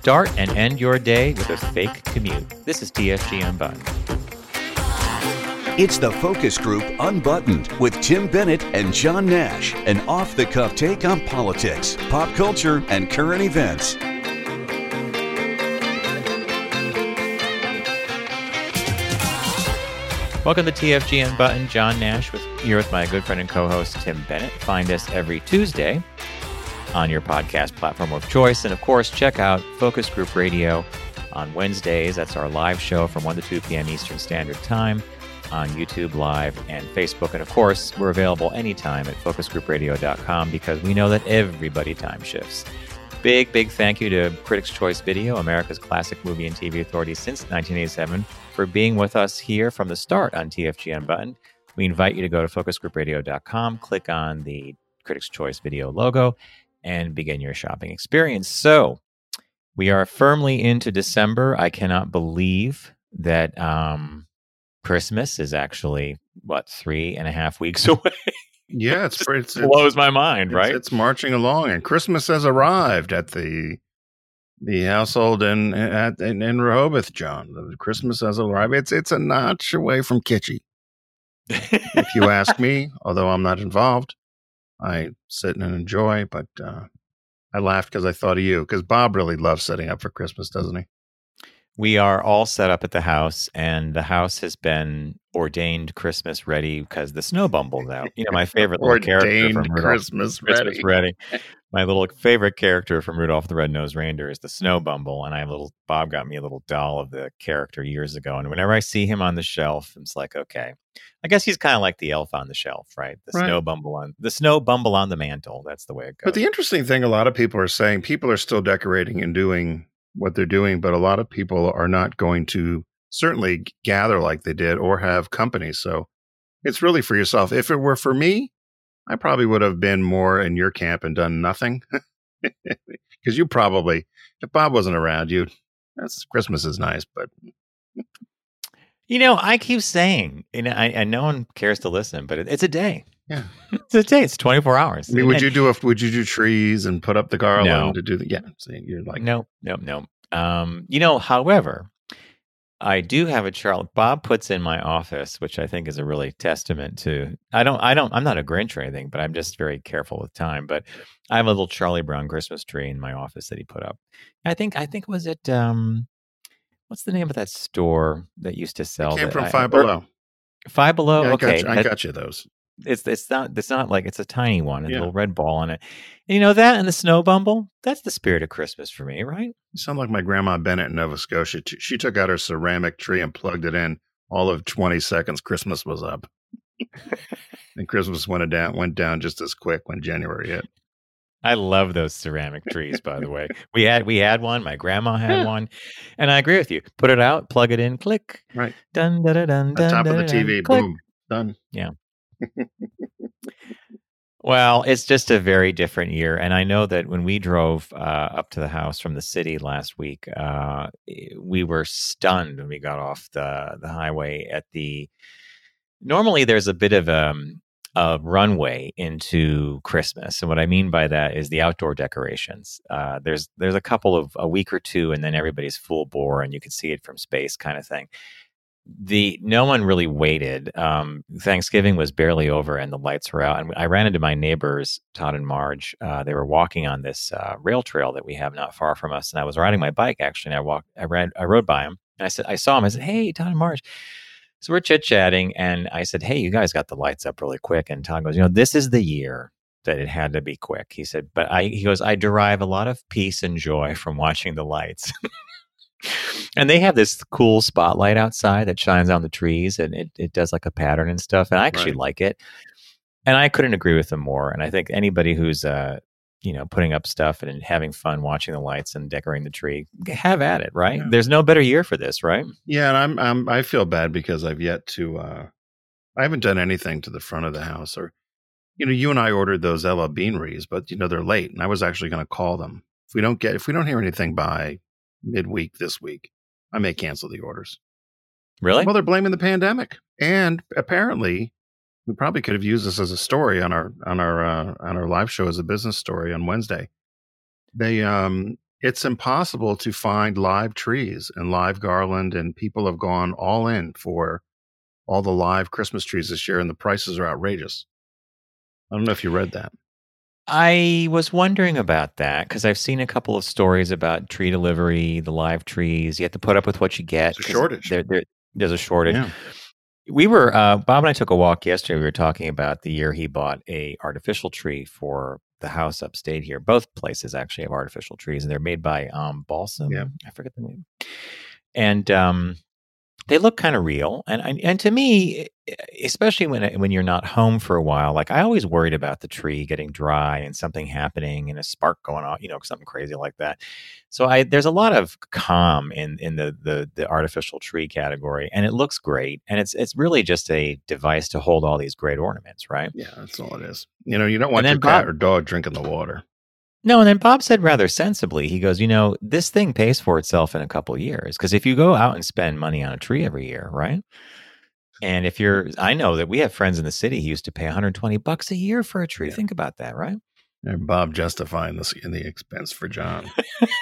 Start and end your day with a fake commute. This is TFG Unbuttoned. It's the Focus Group Unbuttoned with Tim Bennett and John Nash, an off the cuff take on politics, pop culture, and current events. Welcome to TFG Unbuttoned. John Nash with here with my good friend and co-host Tim Bennett. Find us every Tuesday on your podcast platform of choice, and of course, check out Focus Group Radio on Wednesdays. That's our live show from 1 to 2 p.m. Eastern Standard Time on YouTube Live and Facebook. And of course, we're available anytime at focusgroupradio.com because we know that everybody time shifts. Big, big thank you to Critics' Choice Video, America's classic movie and TV authority since 1987, for being with us here from the start on TFG Unbuttoned. We invite you to go to focusgroupradio.com, click on the Critics' Choice Video logo, and begin your shopping experience. So, we are firmly into December. I cannot believe that um, Christmas is actually, what, three and a half weeks away? Yeah, it's, it's, it blows my mind, it's, right? It's marching along, and Christmas has arrived at the the household in at in, in Rehoboth, John. The Christmas has arrived. It's it's a notch away from kitschy, if you ask me. Although I'm not involved, I sit and enjoy. But uh, I laughed because I thought of you. Because Bob really loves setting up for Christmas, doesn't he? We are all set up at the house, and the house has been ordained Christmas ready because the snow bumble's out. You know, my favorite little character from Rudolph, Christmas ready. Christmas ready. My little favorite character from Rudolph the Red-Nosed Reindeer is the Snow Bumble, and I have a little Bob got me a little doll of the character years ago, and whenever I see him on the shelf, it's like, okay, I guess he's kind of like the elf on the shelf, right? The Right. Snow Bumble on the Snow Bumble on the mantle. That's the way it goes. But the interesting thing, a lot of people are saying people are still decorating and doing what they're doing, but a lot of people are not going to certainly gather like they did or have companies. So it's really for yourself. If it were for me, I probably would have been more in your camp and done nothing. Because you probably, if Bob wasn't around, you, that's Christmas is nice, but you know, I keep saying, know, I, and no one cares to listen, but it, it's a day. Yeah. it's a day. It's twenty four hours. I mean, would you do a, would you do trees and put up the garland No. to do the, yeah, see, you're like, no, no, no. Um, you know, however, I do have a Charlie. Bob puts in my office, which I think is a really testament to. I don't, I don't, I'm not a Grinch or anything, but I'm just very careful with time. But I have a little Charlie Brown Christmas tree in my office that he put up. I think, I think was it, um, what's the name of that store that used to sell? came that from I- Five or- Below. Five Below. Yeah, I okay, got you, I that- got you those. It's it's not it's not like it's a tiny one, and a Yeah. little red ball on it. And you know that and the snow bumble. That's the spirit of Christmas for me, right? You sound like my grandma Bennett in Nova Scotia. She took out her ceramic tree and plugged it in. All of 20 seconds, Christmas was up. and Christmas went down went down just as quick when January hit. I love those ceramic trees. By the way, we had we had one. My grandma had Yeah. one, and I agree with you. Put it out, plug it in, click. Right. Dun dun dun dun. On dun, top of the dun, dun, TV, click. boom, done. Well, it's just a very different year. And I know that when we drove uh, up to the house from the city last week, uh, we were stunned when we got off the, the highway at the. Normally, there's a bit of um, a runway into Christmas. And what I mean by that is the outdoor decorations. Uh, there's there's a couple of a week or two, and then everybody's full bore, and you can see it from space, kind of thing the no one really waited. Um, Thanksgiving was barely over and the lights were out. And I ran into my neighbors, Todd and Marge. Uh, they were walking on this uh, rail trail that we have not far from us. And I was riding my bike actually. And I walked, I ran, I rode by them and I said, I saw him. I said, Hey, Todd and Marge. So we're chit chatting and I said, Hey, you guys got the lights up really quick. And Todd goes, You know, this is the year that it had to be quick. He said, But I, he goes, I derive a lot of peace and joy from watching the lights. and they have this cool spotlight outside that shines on the trees and it, it does like a pattern and stuff and i actually Right. like it and i couldn't agree with them more and i think anybody who's uh you know putting up stuff and having fun watching the lights and decorating the tree have at it right Yeah. there's no better year for this right Yeah, and I'm, I'm I feel bad because I've yet to uh I haven't done anything to the front of the house or you know, you and I ordered those Ella beaneries, but you know they're late and I was actually going to call them. If we don't get if we don't hear anything by midweek this week, I may cancel the orders. really Well, they're blaming the pandemic, and apparently, we probably could have used this as a story on our on our uh, on our live show as a business story on Wednesday. They um it's impossible to find live trees and live garland, and people have gone all in for all the live Christmas trees this year, and the prices are outrageous. I don't know if you read that. I was wondering about that because I've seen a couple of stories about tree delivery, the live trees. You have to put up with what you get. It's a shortage. There, there, there's a shortage. Yeah. We were uh, Bob and I took a walk yesterday. We were talking about the year he bought a artificial tree for the house upstate here. Both places actually have artificial trees, and they're made by um, Balsam. Yeah. I forget the name. And um, they look kind of real and and to me especially when uh, when you're not home for a while like i always worried about the tree getting dry and something happening and a spark going off you know something crazy like that. So i there's a lot of calm in in the the the artificial tree category and it looks great and it's it's really just a device to hold all these great ornaments right? Yeah that's all it is. You know you don't want your cat or dog drinking the water no, and then Bob said rather sensibly, he goes, you know, this thing pays for itself in a couple years. Because if you go out and spend money on a tree every year, right? And if you're, mm-hmm. I know that we have friends in the city who used to pay 120 bucks a year for a tree. Yeah. Think about that, right? And Bob justifying this in the expense for John.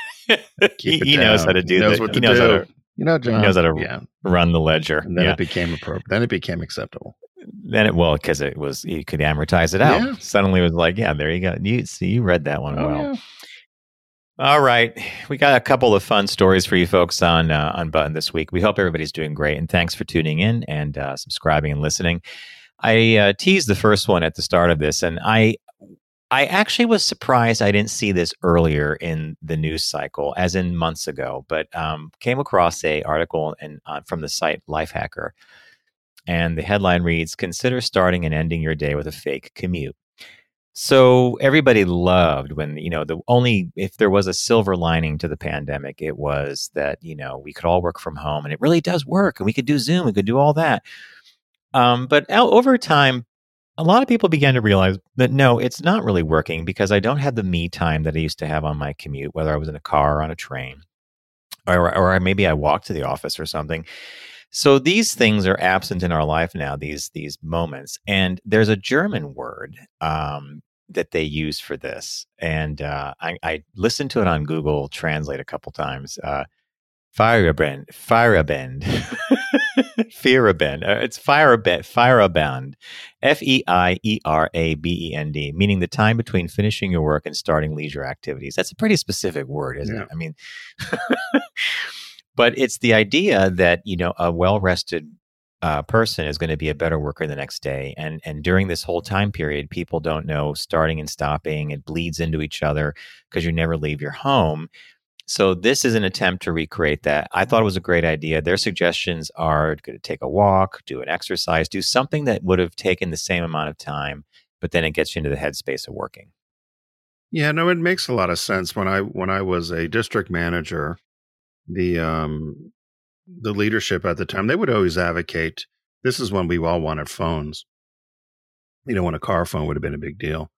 he, he knows how to do that. He knows do. how to, you know, John. He knows how to yeah. run the ledger. And then yeah. it became appropriate. Then it became acceptable then it well because it was you could amortize it out. Yeah. Suddenly it was like, yeah, there you go. You see, you read that one oh, well. Yeah. All right, we got a couple of fun stories for you folks on uh, Unbuttoned this week. We hope everybody's doing great, and thanks for tuning in and uh, subscribing and listening. I uh, teased the first one at the start of this, and I I actually was surprised I didn't see this earlier in the news cycle, as in months ago. But um, came across a article in, uh, from the site Lifehacker, and the headline reads: "Consider starting and ending your day with a fake commute." So everybody loved when, you know, the only, if there was a silver lining to the pandemic, it was that, you know, we could all work from home and it really does work and we could do Zoom, we could do all that. Um, but over time, a lot of people began to realize that no, it's not really working because I don't have the me time that I used to have on my commute, whether I was in a car or on a train, or, or maybe I walked to the office or something. So these things are absent in our life now. These these moments, and there's a German word um, that they use for this. And uh, I, I, listened to it on Google Translate a couple times. Uh, Feierabend, Feierabend, Feierabend. Uh, it's Feierabend, Feierabend, F E I E R A B E N D, meaning the time between finishing your work and starting leisure activities. That's a pretty specific word, isn't Yeah. it? I mean, but it's the idea that you know a well rested uh, person is going to be a better worker the next day. And and during this whole time period, people don't know starting and stopping. It bleeds into each other because you never leave your home. So this is an attempt to recreate that. I thought it was a great idea. Their suggestions are to take a walk, do an exercise, do something that would have taken the same amount of time, but then it gets you into the headspace of working. Yeah, no, it makes a lot of sense. When I when I was a district manager, the um the leadership at the time, they would always advocate this is when we all wanted phones. You know, when a car phone would have been a big deal.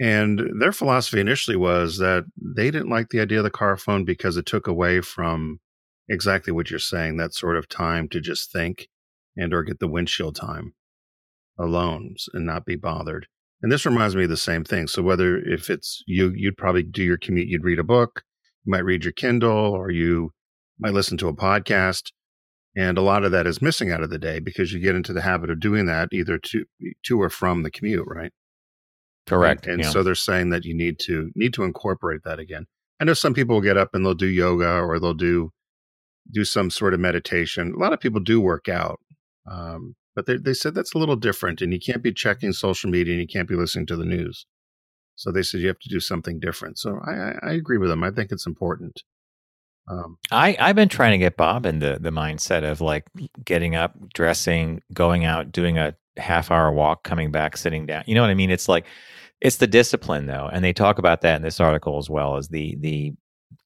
And their philosophy initially was that they didn't like the idea of the car phone because it took away from exactly what you're saying, that sort of time to just think and or get the windshield time alone and not be bothered. And this reminds me of the same thing. So whether if it's you, you'd probably do your commute, you'd read a book, you might read your Kindle, or you might listen to a podcast. And a lot of that is missing out of the day because you get into the habit of doing that either to to or from the commute, right? Correct. And, and yeah. so they're saying that you need to need to incorporate that again. I know some people will get up and they'll do yoga or they'll do do some sort of meditation. A lot of people do work out, um, but they they said that's a little different, and you can't be checking social media and you can't be listening to the news. So they said you have to do something different. So I, I, I agree with them. I think it's important. Um, I, I've been trying to get Bob in the, the mindset of like getting up, dressing, going out, doing a half hour walk, coming back, sitting down. You know what I mean? It's like it's the discipline though, and they talk about that in this article as well as the the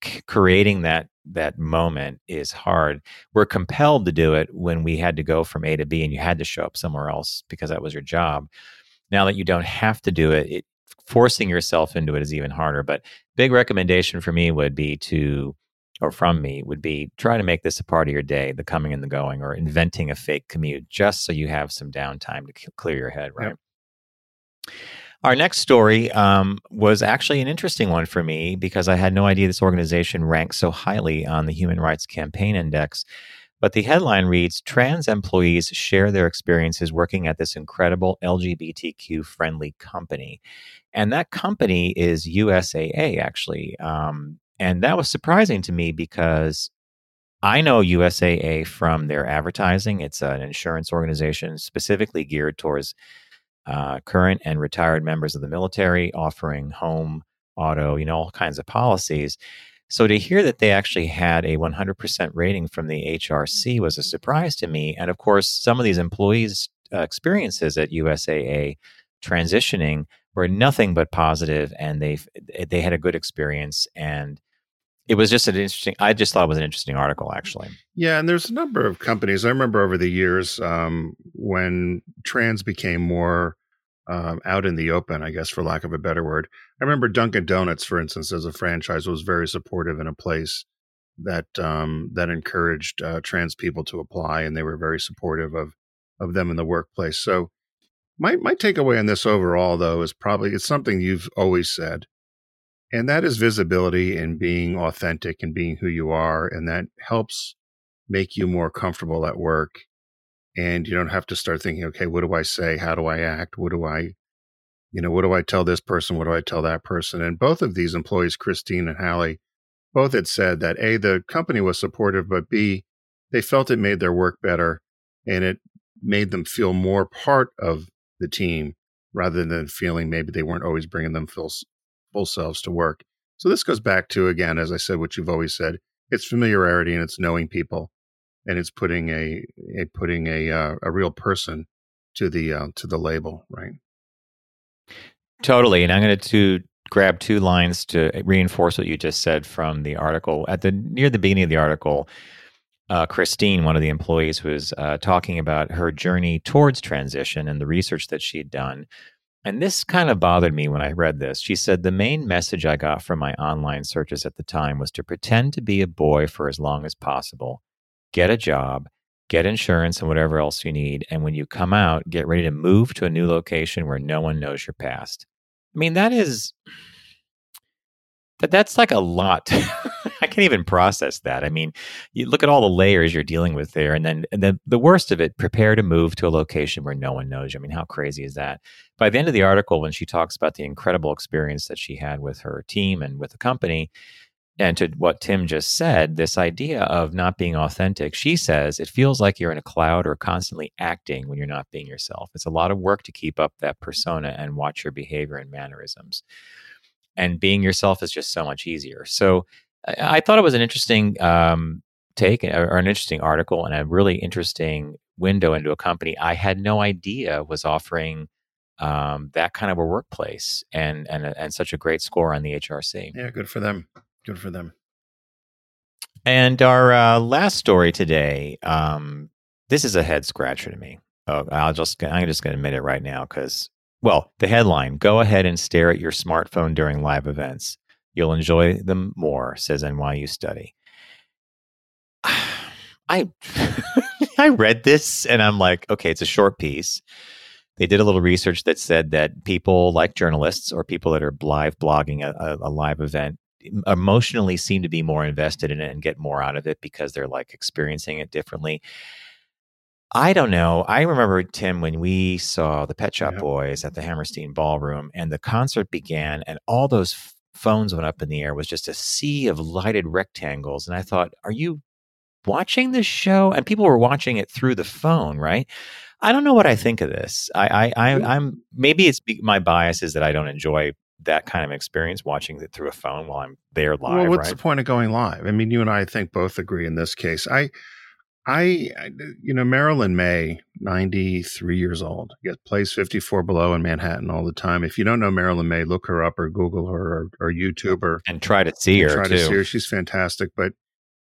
c- creating that that moment is hard. We're compelled to do it when we had to go from A to B, and you had to show up somewhere else because that was your job. Now that you don't have to do it, it forcing yourself into it is even harder. But big recommendation for me would be to or from me would be try to make this a part of your day, the coming and the going, or inventing a fake commute just so you have some downtime to c- clear your head, right? Our next story um, was actually an interesting one for me because I had no idea this organization ranks so highly on the Human Rights Campaign Index. But the headline reads Trans employees share their experiences working at this incredible LGBTQ friendly company. And that company is USAA, actually. Um, and that was surprising to me because I know USAA from their advertising. It's an insurance organization specifically geared towards uh, current and retired members of the military, offering home, auto, you know, all kinds of policies. So to hear that they actually had a 100% rating from the HRC was a surprise to me. And of course, some of these employees' experiences at USAA transitioning were nothing but positive, and they they had a good experience. And it was just an interesting. I just thought it was an interesting article, actually. Yeah, and there's a number of companies. I remember over the years um, when trans became more um, out in the open, I guess, for lack of a better word. I remember Dunkin' Donuts, for instance, as a franchise, was very supportive in a place that um, that encouraged uh, trans people to apply, and they were very supportive of of them in the workplace. So, my my takeaway on this overall, though, is probably it's something you've always said, and that is visibility and being authentic and being who you are, and that helps make you more comfortable at work and you don't have to start thinking okay what do i say? How do i act? What do i you know what do i tell this person? What do i tell that person? And both of these employees christine and hallie both had said that a the company was supportive but b they felt it made their work better and it made them feel more part of the team rather than feeling maybe they weren't always bringing them full, full selves to work. So this goes back to again as i said what you've always said it's familiarity and it's knowing people and it's putting a, a putting a uh, a real person to the uh, to the label, right? Totally, and I'm going to grab two lines to reinforce what you just said from the article. At the near the beginning of the article, uh, Christine, one of the employees, was uh, talking about her journey towards transition and the research that she'd done. And this kind of bothered me when I read this. She said, The main message I got from my online searches at the time was to pretend to be a boy for as long as possible get a job, get insurance and whatever else you need. And when you come out, get ready to move to a new location where no one knows your past. I mean, that is that that's like a lot. I can't even process that. I mean, you look at all the layers you're dealing with there, and then and then the worst of it, prepare to move to a location where no one knows you. I mean, how crazy is that? By the end of the article, when she talks about the incredible experience that she had with her team and with the company, and to what Tim just said, this idea of not being authentic, she says it feels like you're in a cloud or constantly acting when you're not being yourself. It's a lot of work to keep up that persona and watch your behavior and mannerisms. And being yourself is just so much easier. So I, thought it was an interesting um, take or an interesting article and a really interesting window into a company I had no idea was offering um, that kind of a workplace and and and such a great score on the HRC. Yeah, good for them. Good for them. And our uh, last story today, um, this is a head scratcher to me. Oh, I'll just I'm just going to admit it right now because well, the headline: Go ahead and stare at your smartphone during live events. You'll enjoy them more, says NYU study. I I read this and I'm like, okay, it's a short piece. They did a little research that said that people like journalists or people that are live blogging a, a live event emotionally seem to be more invested in it and get more out of it because they're like experiencing it differently. I don't know. I remember Tim when we saw the Pet Shop Boys at the Hammerstein Ballroom and the concert began and all those f- phones went up in the air was just a sea of lighted rectangles and I thought, "Are you watching this show?" And people were watching it through the phone, right? I don't know what I think of this. I, I, I am maybe it's my bias is that I don't enjoy that kind of experience watching it through a phone while I'm there live. Well, what's right? the point of going live? I mean, you and I, I think both agree in this case. I, I, you know, Marilyn Maye, 93 years old, Gets plays 54 Below in Manhattan all the time. If you don't know Marilyn Maye, look her up or Google her or, or YouTube her. And try to see her, Try too. to see her. She's fantastic. But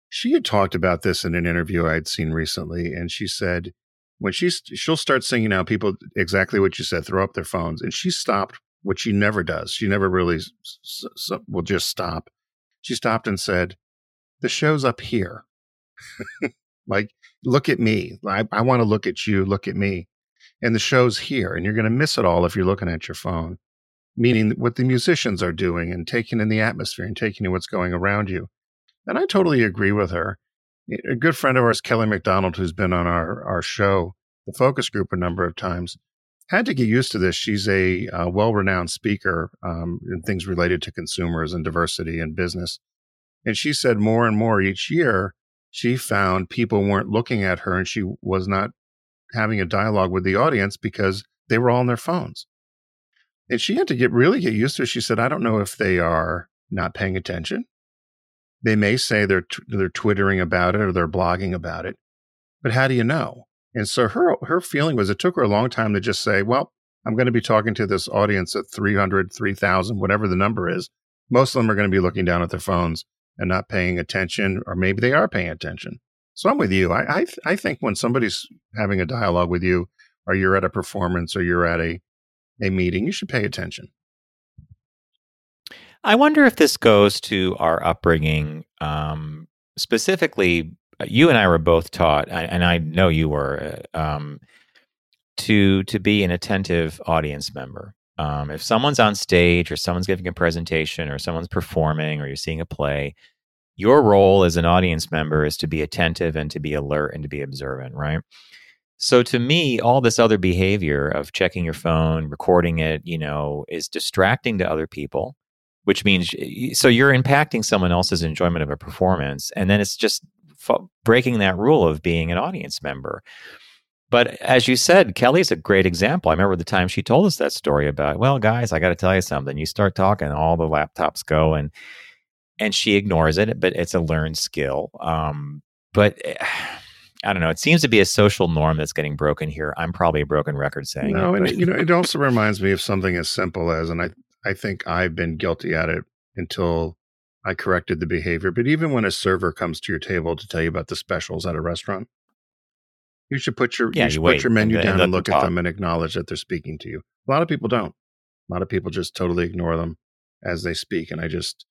she had talked about this in an interview I had seen recently. And she said, when she's, she'll start singing now, people exactly what you said, throw up their phones. And she stopped which she never does. She never really s- s- will just stop. She stopped and said, The show's up here. like, look at me. I, I want to look at you. Look at me. And the show's here. And you're going to miss it all if you're looking at your phone. meaning what the musicians are doing and taking in the atmosphere and taking in what's going around you. And I totally agree with her. A good friend of ours, Kelly McDonald, who's been on our, our show, the focus group, a number of times, had to get used to this. She's a uh, well renowned speaker um, in things related to consumers and diversity and business. And she said more and more each year, she found people weren't looking at her and she was not having a dialogue with the audience because they were all on their phones. And she had to get really get used to it. She said, I don't know if they are not paying attention. They may say they're, t- they're twittering about it or they're blogging about it, but how do you know? And so her, her feeling was it took her a long time to just say, well, I'm going to be talking to this audience at 300, 3000, whatever the number is. Most of them are going to be looking down at their phones and not paying attention, or maybe they are paying attention. So I'm with you. I, I, I think when somebody's having a dialogue with you, or you're at a performance, or you're at a a meeting, you should pay attention. I wonder if this goes to our upbringing. Um, specifically, you and I were both taught, and I know you were, uh, um, to to be an attentive audience member. Um, if someone's on stage, or someone's giving a presentation, or someone's performing, or you're seeing a play, your role as an audience member is to be attentive and to be alert and to be observant, right? So to me, all this other behavior of checking your phone, recording it, you know, is distracting to other people, which means so you're impacting someone else's enjoyment of a performance, and then it's just breaking that rule of being an audience member. But as you said, Kelly's a great example. I remember the time she told us that story about, well, guys, I got to tell you something. You start talking, all the laptops go, and and she ignores it, but it's a learned skill. Um, but eh, I don't know. It seems to be a social norm that's getting broken here. I'm probably a broken record saying no, it. and you know, it also reminds me of something as simple as, and I, I think I've been guilty at it until I corrected the behavior. But even when a server comes to your table to tell you about the specials at a restaurant, you should put your yeah, you should you put your menu and, down and, and look at them and acknowledge that they're speaking to you. A lot of people don't. A lot of people just totally ignore them as they speak, and I just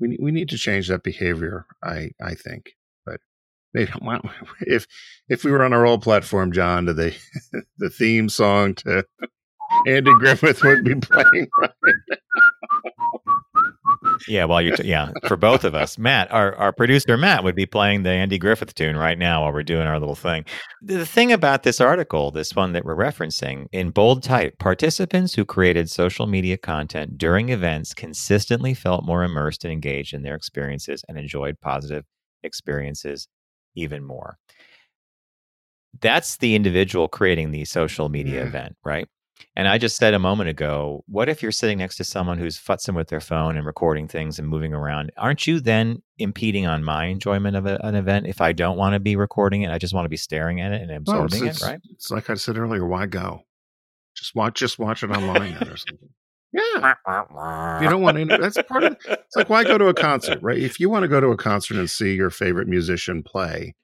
we we need to change that behavior. I I think but they don't want if if we were on our old platform, John, to the the theme song to Andy Griffith would be playing right yeah, while you're t- yeah, for both of us, Matt, our our producer Matt would be playing the Andy Griffith tune right now while we're doing our little thing. The thing about this article, this one that we're referencing, in bold type, participants who created social media content during events consistently felt more immersed and engaged in their experiences and enjoyed positive experiences even more. That's the individual creating the social media yeah. event, right? And I just said a moment ago, what if you're sitting next to someone who's futzing with their phone and recording things and moving around? Aren't you then impeding on my enjoyment of a, an event if I don't want to be recording it? I just want to be staring at it and absorbing well, it's, it, right? It's like I said earlier, why go? Just watch just watch it online or something. Yeah. You don't want to, that's part of it's like why go to a concert, right? If you want to go to a concert and see your favorite musician play,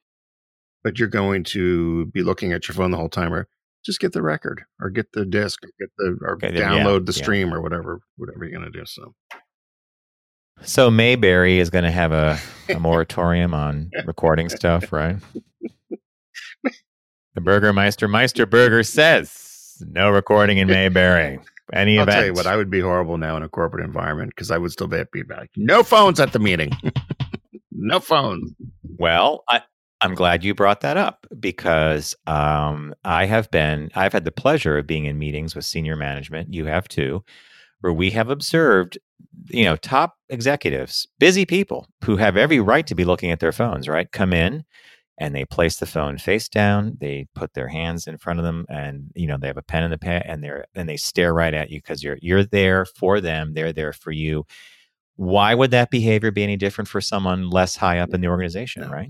but you're going to be looking at your phone the whole time, or just get the record or get the disc or get the or okay, download yeah, the stream yeah. or whatever, whatever you're gonna do. So So Mayberry is gonna have a, a moratorium on recording stuff, right? The Burgermeister Meister Burger says no recording in Mayberry. Any I'll event. tell you what, I would be horrible now in a corporate environment because I would still be at feedback. no phones at the meeting. no phones. Well, I, I'm glad you brought that up because um, I have been, I've had the pleasure of being in meetings with senior management. You have too, where we have observed, you know, top executives, busy people who have every right to be looking at their phones, right? Come in and they place the phone face down. They put their hands in front of them, and you know they have a pen in the pen, and they're and they stare right at you because you're you're there for them. They're there for you. Why would that behavior be any different for someone less high up in the organization, right?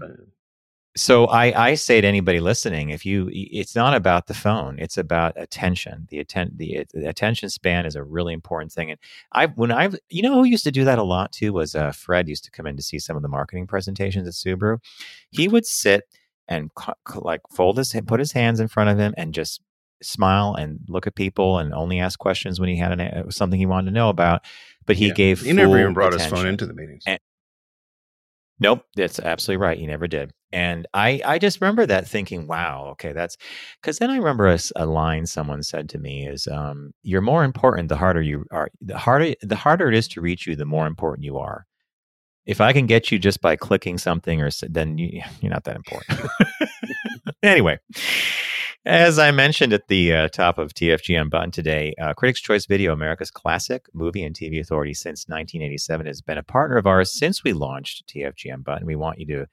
So I, I say to anybody listening, if you, it's not about the phone, it's about attention. The atten- the, the attention span is a really important thing. And I, when I, you know, who used to do that a lot too was uh, Fred used to come in to see some of the marketing presentations at Subaru. He would sit and like fold his, put his hands in front of him and just smile and look at people and only ask questions when he had an, something he wanted to know about. But he yeah. gave, he never even brought attention. his phone into the meetings. And, Nope, that's absolutely right. He never did. And I, I just remember that thinking, wow, okay, that's because then I remember a, a, line someone said to me is, um, "You're more important the harder you are. The harder the harder it is to reach you, the more important you are." If I can get you just by clicking something, or then you, you're not that important. anyway, as I mentioned at the uh, top of TFG Unbuttoned today, uh, Critics' Choice Video, America's classic movie and TV authority since 1987, has been a partner of ours since we launched TFG Unbuttoned. We want you to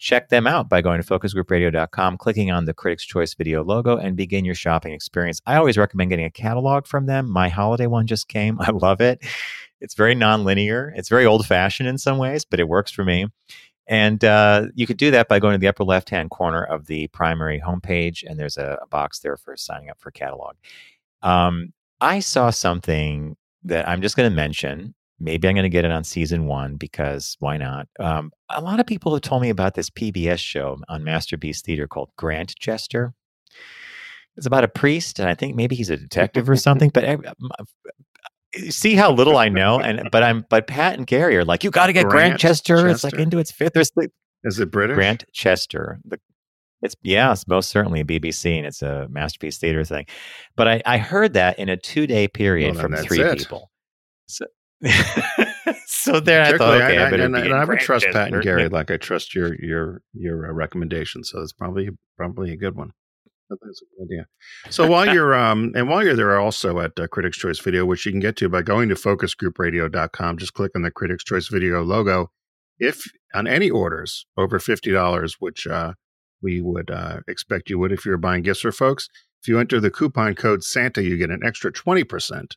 Check them out by going to focusgroupradio.com, clicking on the Critics' Choice video logo, and begin your shopping experience. I always recommend getting a catalog from them. My holiday one just came. I love it. It's very nonlinear. It's very old fashioned in some ways, but it works for me. And uh, you could do that by going to the upper left hand corner of the primary homepage, and there's a, a box there for signing up for catalog. Um, I saw something that I'm just going to mention Maybe I'm going to get it on season one because why not? Um, a lot of people have told me about this PBS show on Masterpiece Theater called Grant Grantchester. It's about a priest, and I think maybe he's a detective or something. But uh, see how little I know, and but I'm but Pat and Gary are like, you got to get Grant Grantchester. Chester? It's like into its fifth. There's the, is it British? Grantchester. The, it's yeah, it's most certainly a BBC, and it's a Masterpiece Theater thing. But I, I heard that in a two day period well, from three it. people. So, so there, I thought, okay, I, I, and, and I would trust Pat and Gary like I trust your your your uh, recommendation. So it's probably probably a good one. That's a good idea. So while you're um and while you're there, also at uh, Critics Choice Video, which you can get to by going to focusgroupradio.com, just click on the Critics Choice Video logo. If on any orders over fifty dollars, which uh, we would uh, expect you would if you're buying gifts for folks, if you enter the coupon code Santa, you get an extra twenty percent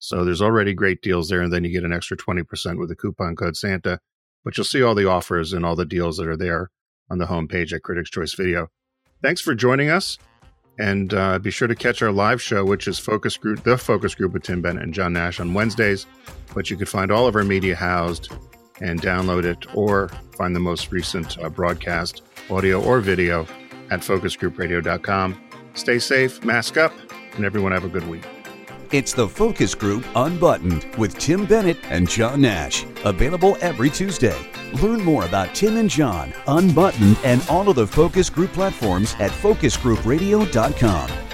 so there's already great deals there, and then you get an extra 20% with the coupon code Santa. But you'll see all the offers and all the deals that are there on the homepage at Critics Choice Video. Thanks for joining us. And uh, be sure to catch our live show, which is Focus Group, the Focus Group with Tim Bennett and John Nash on Wednesdays. But you can find all of our media housed and download it or find the most recent uh, broadcast, audio or video, at focusgroupradio.com. Stay safe, mask up, and everyone have a good week. It's the Focus Group Unbuttoned with Tim Bennett and John Nash. Available every Tuesday. Learn more about Tim and John, Unbuttoned, and all of the Focus Group platforms at focusgroupradio.com.